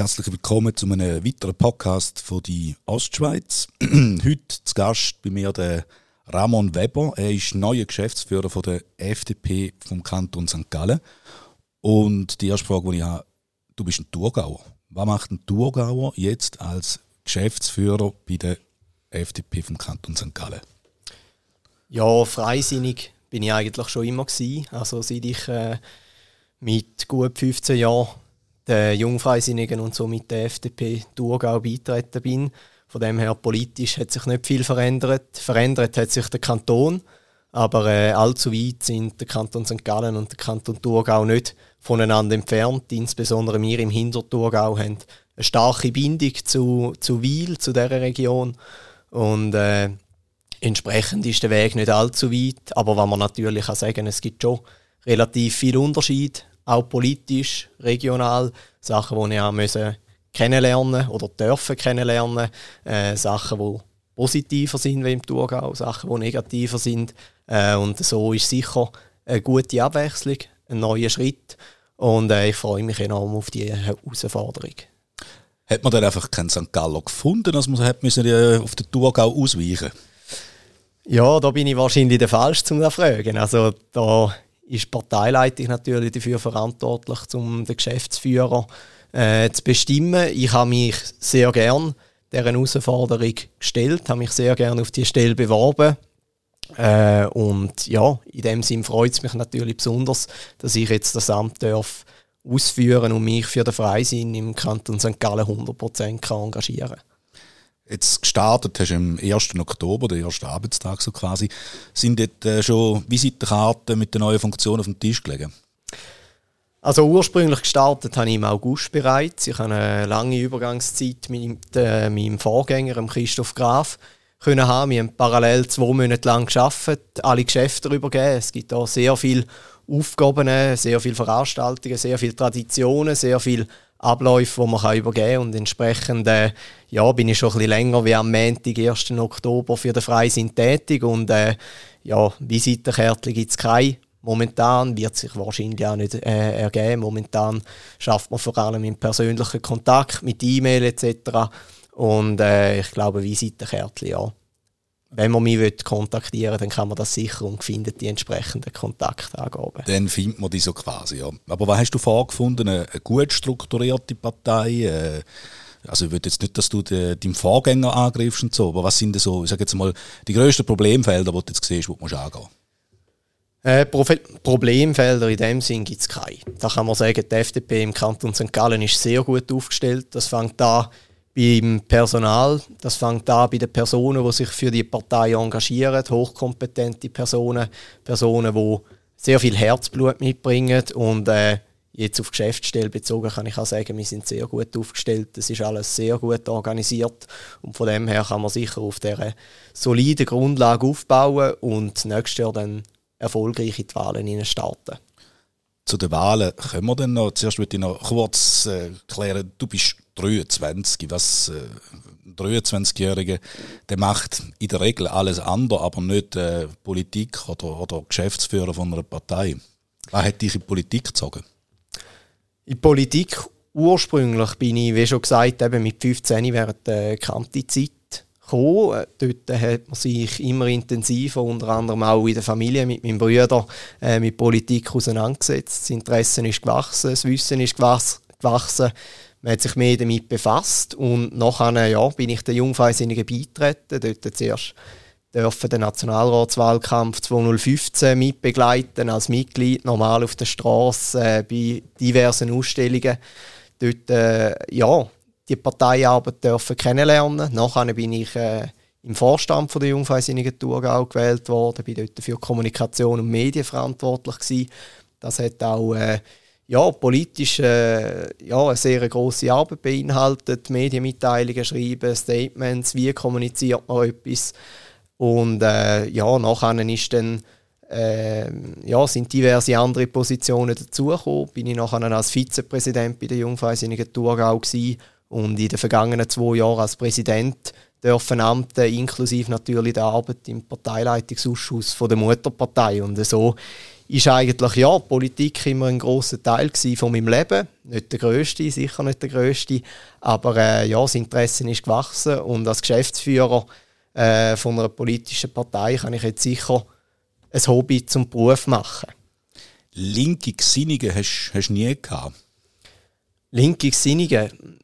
Herzlich willkommen zu einem weiteren Podcast von die Ostschweiz. Heute zu Gast bei mir der Ramon Weber. Er ist neuer Geschäftsführer von der FDP vom Kanton St. Gallen. Und die erste Frage, die ich habe, du bist ein Thurgauer. Was macht ein Thurgauer jetzt als Geschäftsführer bei der FDP vom Kanton St. Gallen? Ja, freisinnig bin ich eigentlich schon immer gewesen. Also seit ich äh, mit gut 15 Jahren den Jungfreisinnigen und so mit der FDP Thurgau beitreten bin. Von dem her politisch hat sich nicht viel verändert. Verändert hat sich der Kanton, aber äh, allzu weit sind der Kanton St. Gallen und der Kanton Thurgau nicht voneinander entfernt. Insbesondere wir im Hinterthurgau haben eine starke Bindung zu, zu Wiel, zu dieser Region. Und äh, entsprechend ist der Weg nicht allzu weit. Aber was man natürlich kann sagen, es gibt schon relativ viel Unterschied auch politisch, regional, Sachen, die ich auch kennenlernen oder dürfen kennenlernen, äh, Sachen, die positiver sind wie im Thurgau, Sachen, die negativer sind. Äh, und so ist sicher eine gute Abwechslung, ein neuer Schritt. Und äh, ich freue mich enorm auf diese Herausforderung. Hat man dann einfach keinen St. Gallo gefunden, dass man hat müssen, äh, auf den Thurgau ausweichen Ja, da bin ich wahrscheinlich der Falsch zum fragen. Also da ist die Parteileitung natürlich dafür verantwortlich, um den Geschäftsführer äh, zu bestimmen. Ich habe mich sehr gern dieser Herausforderung gestellt, habe mich sehr gern auf die Stelle beworben. Äh, und ja, in dem Sinn freut es mich natürlich besonders, dass ich jetzt das Amt darf ausführen und mich für den Freisinn im Kanton St. Gallen 100% engagieren kann jetzt gestartet hast am 1. Oktober, der erste Arbeitstag so quasi, sind dort äh, schon Visitenkarten mit der neuen Funktion auf dem Tisch gelegen? Also ursprünglich gestartet habe ich im August bereits. Ich habe eine lange Übergangszeit mit äh, meinem Vorgänger, Christoph Graf, können haben. Wir haben parallel zwei Monate lang geschafft, alle Geschäfte übergeben. Es gibt da sehr viele Aufgaben, sehr viele Veranstaltungen, sehr viele Traditionen, sehr viele Abläufe, die man übergeben kann. Und entsprechend äh, ja, bin ich schon ein bisschen länger wie am Montag, 1. Oktober, für den Freisinn tätig. Und äh, ja, Visitenkärtchen gibt es keine. Momentan wird sich wahrscheinlich auch nicht äh, ergeben. Momentan schafft man vor allem im persönlichen Kontakt mit E-Mail etc. Und äh, ich glaube, Visitenkärtchen, ja. Wenn man mich kontaktieren will, dann kann man das sicher und findet die entsprechenden Kontaktangaben. Dann findet man die so quasi, ja. Aber was hast du vorgefunden? Eine, gut strukturierte Partei? Äh also ich würde jetzt nicht, dass du de, deinen Vorgänger angreifst und so, aber was sind denn so, ich sage jetzt mal, die grössten Problemfelder, die du jetzt siehst, die du angehen äh, Problemfelder in dem Sinn gibt es keine. Da kann man sagen, die FDP im Kanton St. Gallen ist sehr gut aufgestellt. Das fängt da beim Personal, das fängt da bei den Personen, die sich für die Partei engagieren, hochkompetente Personen, Personen, die sehr viel Herzblut mitbringen und äh, Jetzt auf Geschäftsstelle bezogen kann ich auch sagen, wir sind sehr gut aufgestellt. Es ist alles sehr gut organisiert und von dem her kann man sicher auf dieser soliden Grundlage aufbauen und nächstes Jahr dann erfolgreich in die Wahlen starten. Zu den Wahlen kommen wir dann noch. Zuerst würde ich noch kurz äh, klären, du bist 23. Was äh, ein 23-Jähriger, der macht in der Regel alles andere, aber nicht äh, Politik oder, oder Geschäftsführer von einer Partei. Was hat dich in Politik gezogen? In Politik ursprünglich bin ich, wie schon gesagt, eben mit 15 während der Kantizeit gekommen. Dort hat man sich immer intensiver, unter anderem auch in der Familie mit meinem Bruder, äh, mit Politik auseinandergesetzt. Das Interesse ist gewachsen, das Wissen ist gewachsen. Man hat sich mehr damit befasst und nachher ja, bin ich der Jungfreisinnigen beitreten. Dort zuerst dürfen den Nationalratswahlkampf 2015 mitbegleiten als Mitglied, normal auf der Straße äh, bei diversen Ausstellungen. Dort äh, ja, die Parteiarbeit dürfen kennenlernen. Nachher bin ich äh, im Vorstand von der Jungfreisinnigen Thurgau gewählt worden, bin dort für Kommunikation und Medien verantwortlich gewesen. Das hat auch äh, ja, politisch äh, ja, eine sehr grosse Arbeit beinhaltet, Medienmitteilungen schreiben, Statements, wie kommuniziert man etwas. Und äh, ja, nachher ist dann, äh, ja, sind diverse andere Positionen dazugekommen. Bin ich nachher als Vizepräsident bei der Jungfreisinnigen Thurgau und in den vergangenen zwei Jahren als Präsident dürfen Amten, inklusive natürlich der Arbeit im Parteileitungsausschuss von der Mutterpartei. Und so ist eigentlich ja Politik immer ein großer Teil von meinem Leben. Nicht der größte, sicher nicht der größte, aber äh, ja, das Interesse ist gewachsen und als Geschäftsführer äh, von einer politischen Partei kann ich jetzt sicher ein Hobby zum Beruf machen. Linke Gesinnungen hast du nie gehabt? Linke Gesinnungen?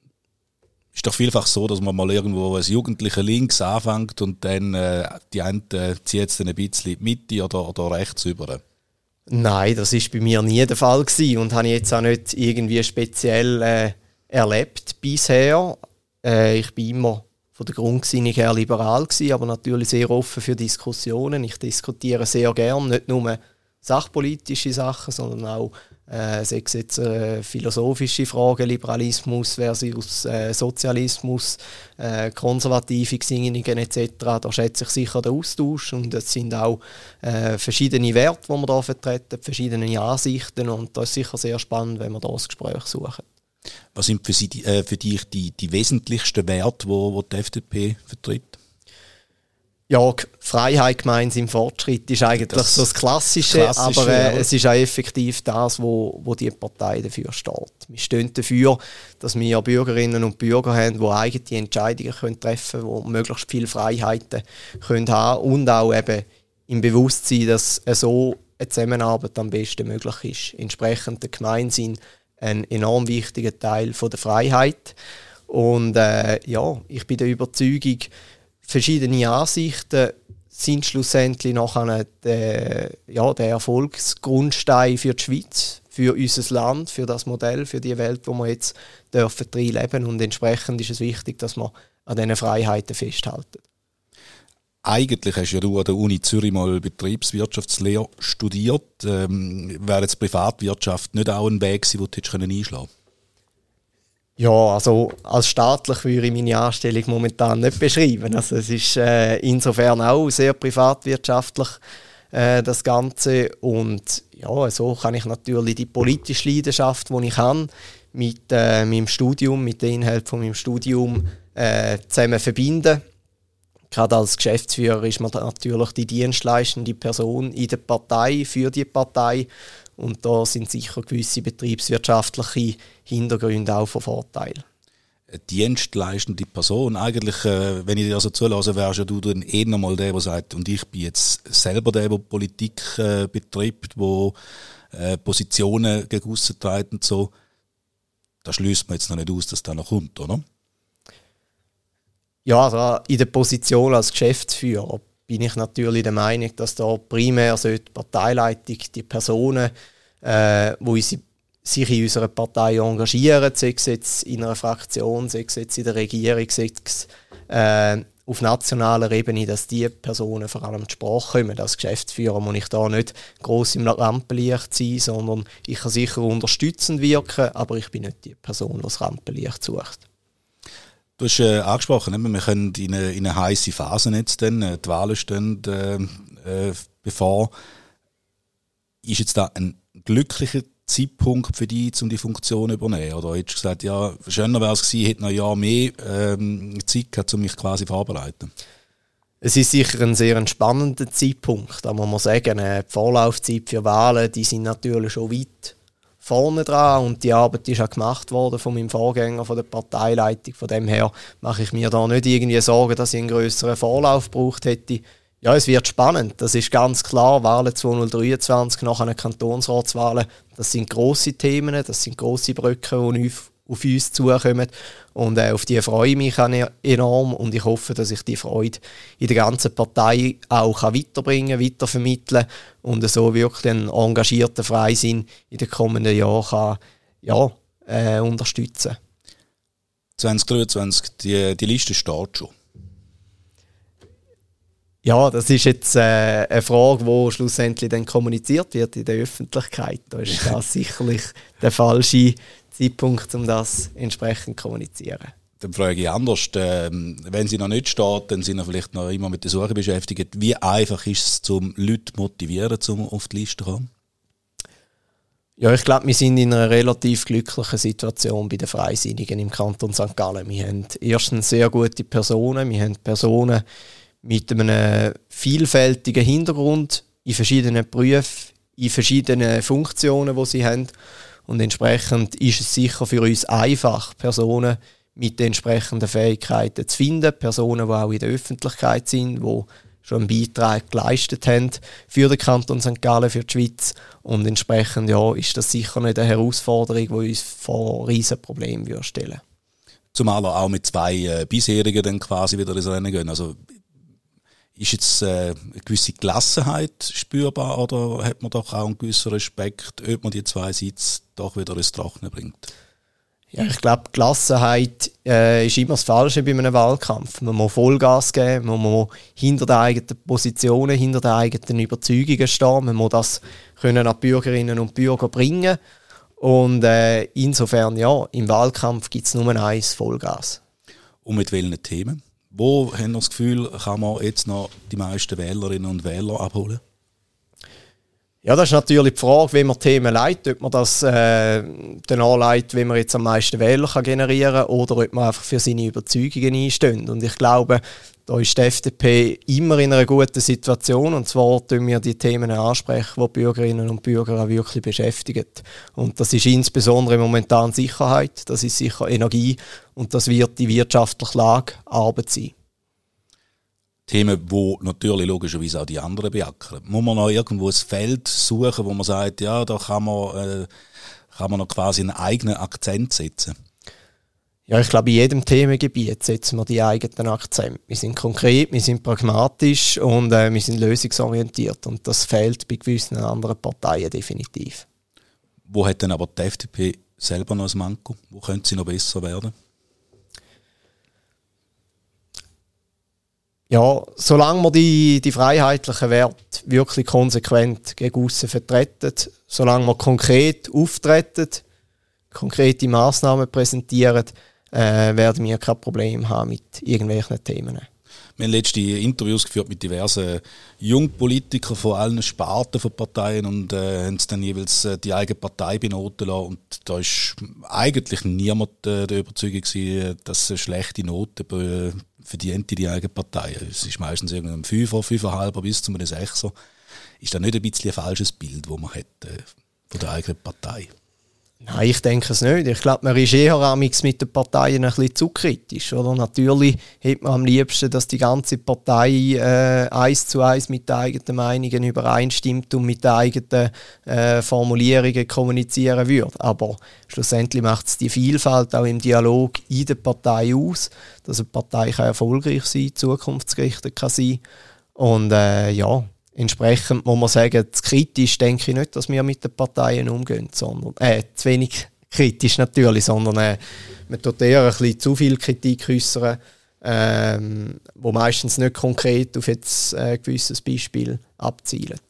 ist doch vielfach so, dass man mal irgendwo als Jugendlicher links anfängt und dann äh, die einen äh, zieht es dann ein bisschen in die Mitte oder, oder rechts über. Nein, das ist bei mir nie der Fall gewesen und habe ich jetzt auch nicht irgendwie speziell äh, erlebt bisher. Äh, ich bin immer von der Grundgesinnung her liberal gewesen, aber natürlich sehr offen für Diskussionen. Ich diskutiere sehr gern, nicht nur sachpolitische Sachen, sondern auch äh, sei es jetzt äh, philosophische Fragen, Liberalismus versus äh, Sozialismus, äh, konservative Gesinnungen etc. Da schätze ich sicher den Austausch und es sind auch äh, verschiedene Werte, die wir da vertreten, verschiedene Ansichten und das ist sicher sehr spannend, wenn wir da das Gespräch suchen. Was sind für, Sie, äh, für dich die, die wesentlichsten Werte, die die FDP vertritt? Ja, Freiheit gemeinsam Fortschritt ist eigentlich das so das Klassische, Klassische aber äh, es ist auch effektiv das, wo, wo die Partei dafür steht. Wir stehen dafür, dass wir Bürgerinnen und Bürger haben, die eigene Entscheidungen können treffen können, die möglichst viele Freiheiten können haben und auch eben im Bewusstsein, dass so eine Zusammenarbeit am besten möglich ist. Entsprechend der Gemeinsinn ein enorm wichtiger Teil von der Freiheit. Und äh, ja, ich bin der Überzeugung, verschiedene Ansichten sind schlussendlich nachher der, ja, der Erfolgsgrundstein für die Schweiz, für unser Land, für das Modell, für die Welt, wo wir jetzt dürfen leben und entsprechend ist es wichtig, dass wir an diesen Freiheiten festhalten. Eigentlich hast ja du an der Uni Zürich mal Betriebswirtschaftslehre studiert. Ähm, Wäre jetzt Privatwirtschaft nicht auch ein Weg gewesen, den du einschlagen können? Ja, also als staatlich würde ich meine Anstellung momentan nicht beschreiben. Also es ist äh, insofern auch sehr privatwirtschaftlich äh, das Ganze und ja, so kann ich natürlich die politische Leidenschaft, die ich habe, mit äh, meinem Studium, mit den Inhalten von meinem Studium äh, zusammen verbinden. Gerade als Geschäftsführer ist man natürlich die dienstleistende Person in der Partei, für die Partei und da sind sicher gewisse betriebswirtschaftliche Hintergründe auch von Vorteil. Dienstleistende Person, eigentlich, äh, wenn ich dir also zulasse, wärst ja du dann eh nochmal der, der sagt, und ich bin jetzt selber der, der Politik äh, betreibt, der äh, Positionen gegen aussen trägt und so. Da schließt man jetzt noch nicht aus, dass das noch kommt, oder? Ja, also in der Position als Geschäftsführer bin ich natürlich der Meinung, dass da primär die Parteileitung, die Personen, äh, wo sich in unserer Partei engagieren, sei es jetzt in einer Fraktion, sei es jetzt in der Regierung, sei es äh, auf nationaler Ebene, dass die Personen vor allem zur Sprache kommen. Als Geschäftsführer muss ich da nicht groß im Rampenlicht sein, sondern ich kann sicher unterstützend wirken, aber ich bin nicht die Person, die das Rampenlicht sucht. Du hast äh, angesprochen, wir können in eine, in eine heiße Phase jetzt dann, äh, die Wahlen stehen äh, äh, bevor. Ist jetzt da ein glücklicher Zeitpunkt für dich, um die Funktion zu übernehmen? Oder hättest du gesagt, ja, schöner wäre es gewesen, hätte noch ein Jahr mehr ähm, Zeit gehabt, um mich quasi vorzubereiten? Es ist sicher ein sehr entspannender Zeitpunkt, muss man sagen, äh, die Vorlaufzeit für Wahlen, die sind natürlich schon weit vorne dran und die Arbeit ist auch gemacht worden von meinem Vorgänger, von der Parteileitung. Von dem her mache ich mir da nicht irgendwie Sorgen, dass ich einen größeren Vorlauf braucht hätte. Ja, es wird spannend, das ist ganz klar. Wahlen 2023 nach einer Kantonsratswahlen, das sind große Themen, das sind große Brücken, die auf uns zukommen. Und äh, auf die freue ich mich enorm und ich hoffe, dass ich die Freude in der ganzen Partei auch kann weiterbringen weitervermitteln und so wirklich einen engagierten Freisinn in den kommenden Jahren kann, ja, äh, unterstützen 2023, die, die Liste steht schon. Ja, das ist jetzt äh, eine Frage, die schlussendlich dann kommuniziert wird in der Öffentlichkeit. Da ist das sicherlich der falsche Zeitpunkt, um das entsprechend zu kommunizieren. Dann frage ich anders, äh, wenn sie noch nicht steht, dann sind sie vielleicht noch immer mit der Suche beschäftigt. Wie einfach ist es, um Leute zu motivieren, um auf die Liste zu kommen? Ja, ich glaube, wir sind in einer relativ glücklichen Situation bei den Freisinnigen im Kanton St. Gallen. Wir haben erstens sehr gute Personen, wir haben Personen mit einem vielfältigen Hintergrund in verschiedenen Berufen, in verschiedenen Funktionen, die sie haben. Und entsprechend ist es sicher für uns einfach, Personen mit den entsprechenden Fähigkeiten zu finden, Personen, die auch in der Öffentlichkeit sind, die schon einen Beitrag geleistet haben für den Kanton St. Gallen, für die Schweiz. Und entsprechend ja, ist das sicher nicht eine Herausforderung, die uns vor riesen Problemen stellen Zumal er auch mit zwei äh, bisherigen dann quasi wieder ins Rennen gehen. Also ist jetzt äh, eine gewisse Gelassenheit spürbar oder hat man doch auch einen gewissen Respekt, ob man die zwei Sitze doch wieder ins Trockene bringt? Ja, ich glaube, Gelassenheit äh, ist immer das Falsche bei einem Wahlkampf. Man muss Vollgas geben, man muss hinter den eigenen Positionen, hinter den eigenen Überzeugungen stehen, man muss das können an Bürgerinnen und Bürger bringen. Und äh, insofern, ja, im Wahlkampf gibt es nur eins, Vollgas. Und mit welchen Themen? Wo haben das Gefühl, kann man jetzt noch die meisten Wählerinnen und Wähler abholen? Ja, das ist natürlich die Frage, wie man Themen leitet, ob man das äh, dann anleitet, wie man jetzt am meisten Wähler kann generieren kann oder ob man einfach für seine Überzeugungen einsteht. Und ich glaube, da ist die FDP immer in einer guten Situation und zwar tun wir die Themen ansprechen, die Bürgerinnen und Bürger auch wirklich beschäftigen. Und das ist insbesondere momentan Sicherheit, das ist sicher Energie und das wird die wirtschaftliche Lage Arbeit sein. Themen, wo natürlich logischerweise auch die anderen beackern. Muss man noch irgendwo ein Feld suchen, wo man sagt, ja, da kann man, äh, kann man noch quasi einen eigenen Akzent setzen? Ja, ich glaube, in jedem Themengebiet setzen wir die eigenen Akzente. Wir sind konkret, wir sind pragmatisch und äh, wir sind lösungsorientiert. Und das fehlt bei gewissen anderen Parteien definitiv. Wo hat denn aber die FDP selber noch ein Manko? Wo könnte sie noch besser werden? Ja, solange wir die, die freiheitlichen Werte wirklich konsequent gegen aussen vertreten, solange wir konkret auftreten, konkrete Massnahmen präsentieren, äh, werden wir kein Problem haben mit irgendwelchen Themen. Wir haben letzte Interviews geführt mit diversen Jungpolitikern von allen Sparten von Parteien und äh, haben dann jeweils äh, die eigene Partei benoten lassen. Und da ist eigentlich niemand äh, der Überzeugung gewesen, dass eine schlechte Note verdient die eigene Partei. Es ist meistens irgendein Fünfer, Fünferhalber bis zu einem Sechser. Ist das nicht ein bisschen ein falsches Bild, das man hat äh, von der eigenen Partei? Nein, ich denke es nicht. Ich glaube, man ist eher mit den Parteien ein bisschen zu kritisch. Oder? Natürlich hätte man am liebsten, dass die ganze Partei äh, eins zu eins mit den eigenen Meinungen übereinstimmt und mit den eigenen äh, Formulierungen kommunizieren würde. Aber schlussendlich macht es die Vielfalt auch im Dialog in der Partei aus, dass eine Partei kann erfolgreich sein zukunftsgerichtet kann sein Und äh, ja, Entsprechend muss man sagen, zu kritisch denke ich nicht, dass wir mit den Parteien umgehen, sondern, äh, zu wenig kritisch natürlich, sondern äh, man tut eher ein bisschen zu viel Kritik äußern, ähm, wo meistens nicht konkret auf jetzt äh, ein gewisses Beispiel abzielt.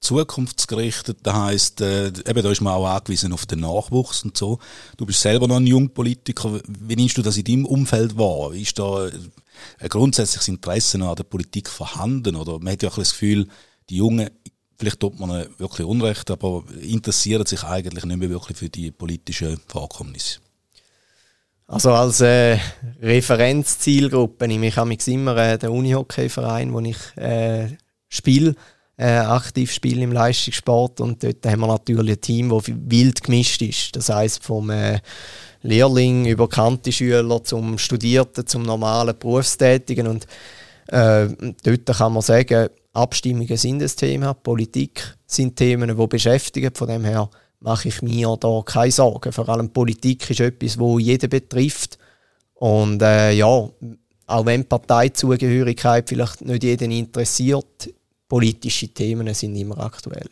Zukunftsgerichtet, das heisst, äh, eben, da ist man auch angewiesen auf den Nachwuchs und so. Du bist selber noch ein Jungpolitiker. Wie nimmst du das in deinem Umfeld wahr? Ist da ein grundsätzliches Interesse an der Politik vorhanden? Oder man hat ja auch das Gefühl, die Jungen, vielleicht tut man wirklich Unrecht, aber interessieren sich eigentlich nicht mehr wirklich für die politischen Vorkommnisse. Also als äh, Referenzzielgruppe nehme ich immer äh, den Unihockey-Verein, wo ich äh, spiele, äh, aktiv spiele im Leistungssport und dort haben wir natürlich ein Team, das wild gemischt ist. Das heißt vom äh, Lehrling über kannte Schüler zum Studierten, zum normalen Berufstätigen. Und äh, dort kann man sagen, Abstimmungen sind ein Thema, Politik sind Themen, die beschäftigen. Von dem her mache ich mir da keine Sorgen. Vor allem Politik ist etwas, wo jeden betrifft. Und äh, ja, auch wenn Parteizugehörigkeit vielleicht nicht jeden interessiert, politische Themen sind immer aktuell.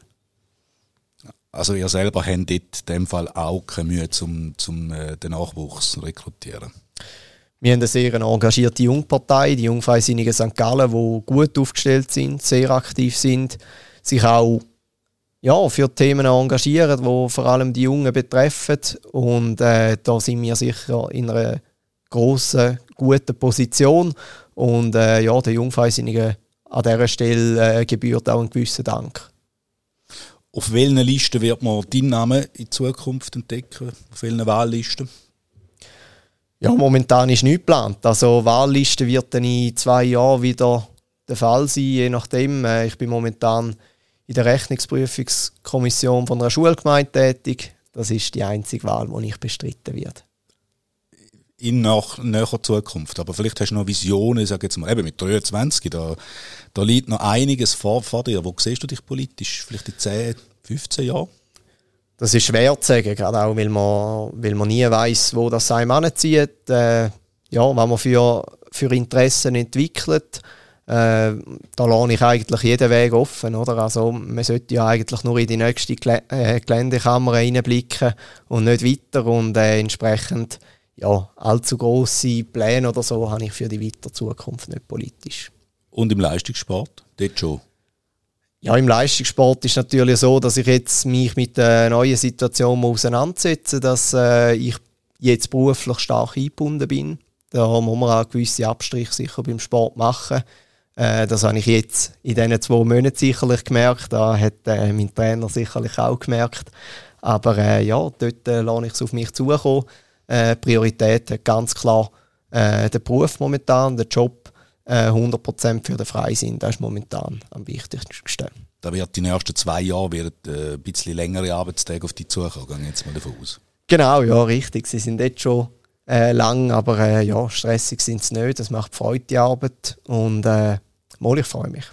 Also ihr selber habt in dem Fall auch keine Mühe, um zum, äh, den Nachwuchs zu rekrutieren? Wir haben eine sehr engagierte Jungpartei, die Jungfreisinnigen St. Gallen, die gut aufgestellt sind, sehr aktiv sind, sich auch ja, für Themen engagieren, die vor allem die Jungen betreffen. Und äh, da sind wir sicher in einer grossen, guten Position. Und äh, ja, der Jungfreisinnigen an dieser Stelle äh, gebührt auch ein gewisser Dank. Auf welchen Listen wird man deinen Namen in Zukunft entdecken? Auf welchen Wahllisten? Ja, momentan ist nichts geplant. Also Wahlliste wird dann in zwei Jahren wieder der Fall sein, je nachdem. Äh, ich bin momentan in der Rechnungsprüfungskommission von einer Schulgemeinde tätig. Das ist die einzige Wahl, die ich bestritten wird. In nach, näher Zukunft. Aber vielleicht hast du noch Visionen, sage jetzt mal, eben mit 23, da, da liegt noch einiges vor, vor dir. Wo siehst du dich politisch? Vielleicht in 10, 15 Jahren? Das ist schwer zu sagen, gerade auch, weil man, weil man nie weiß, wo das einem anzieht. Äh, ja, wenn man für, für Interessen entwickelt, äh, da lasse ich eigentlich jeden Weg offen. Oder? Also, man sollte ja eigentlich nur in die nächste Gelä äh, Geländekammer reinblicken und nicht weiter. Und äh, entsprechend ja, allzu grosse Pläne oder so habe ich für die weitere Zukunft nicht politisch. Und im Leistungssport? Dort schon? Ja, im Leistungssport ist natürlich so, dass ich jetzt mich mit der neuen Situation auseinandersetze, dass äh, ich jetzt beruflich stark eingebunden bin. Da muss man auch gewisse Abstriche sicher beim Sport machen. Äh, das habe ich jetzt in diesen zwei Monaten sicherlich gemerkt. Da hat äh, mein Trainer sicherlich auch gemerkt. Aber äh, ja, dort äh, lasse ich es auf mich zukommen. Äh, Priorität hat ganz klar äh, der Beruf momentan, der Job 100% äh, für den Freisinn, das ist momentan am wichtigsten. Da wird die nächsten zwei Jahre wird, äh, ein bisschen längere Arbeitstage auf die zukommen, gehe jetzt mal davon aus. Genau, ja, richtig. Sie sind jetzt schon äh, lang, aber äh, ja, stressig sind sie nicht. Das macht Freude, die Arbeit. Und äh, mal, ich freue mich.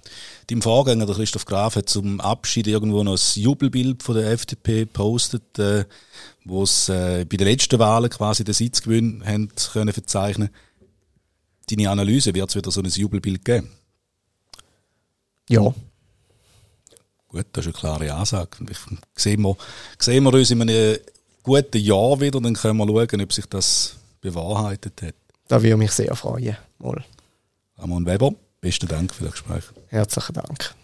Dein Vorgänger, der Christoph Graf, hat zum Abschied irgendwo noch ein Jubelbild von der FDP gepostet, äh, wo es äh, bei den letzten Wahlen quasi den Sitzgewinn haben können verzeichnen deine Analyse, wird es wieder so ein Jubelbild geben? Ja. Gut, das ist eine klare Ansage. Sehen, wir, sehen wir uns in einem guten Jahr wieder, dann können wir schauen, ob sich das bewahrheitet hat. Da würde mich sehr freuen. Mal. Ramon Weber, besten Dank für das Gespräch. Herzlichen Dank.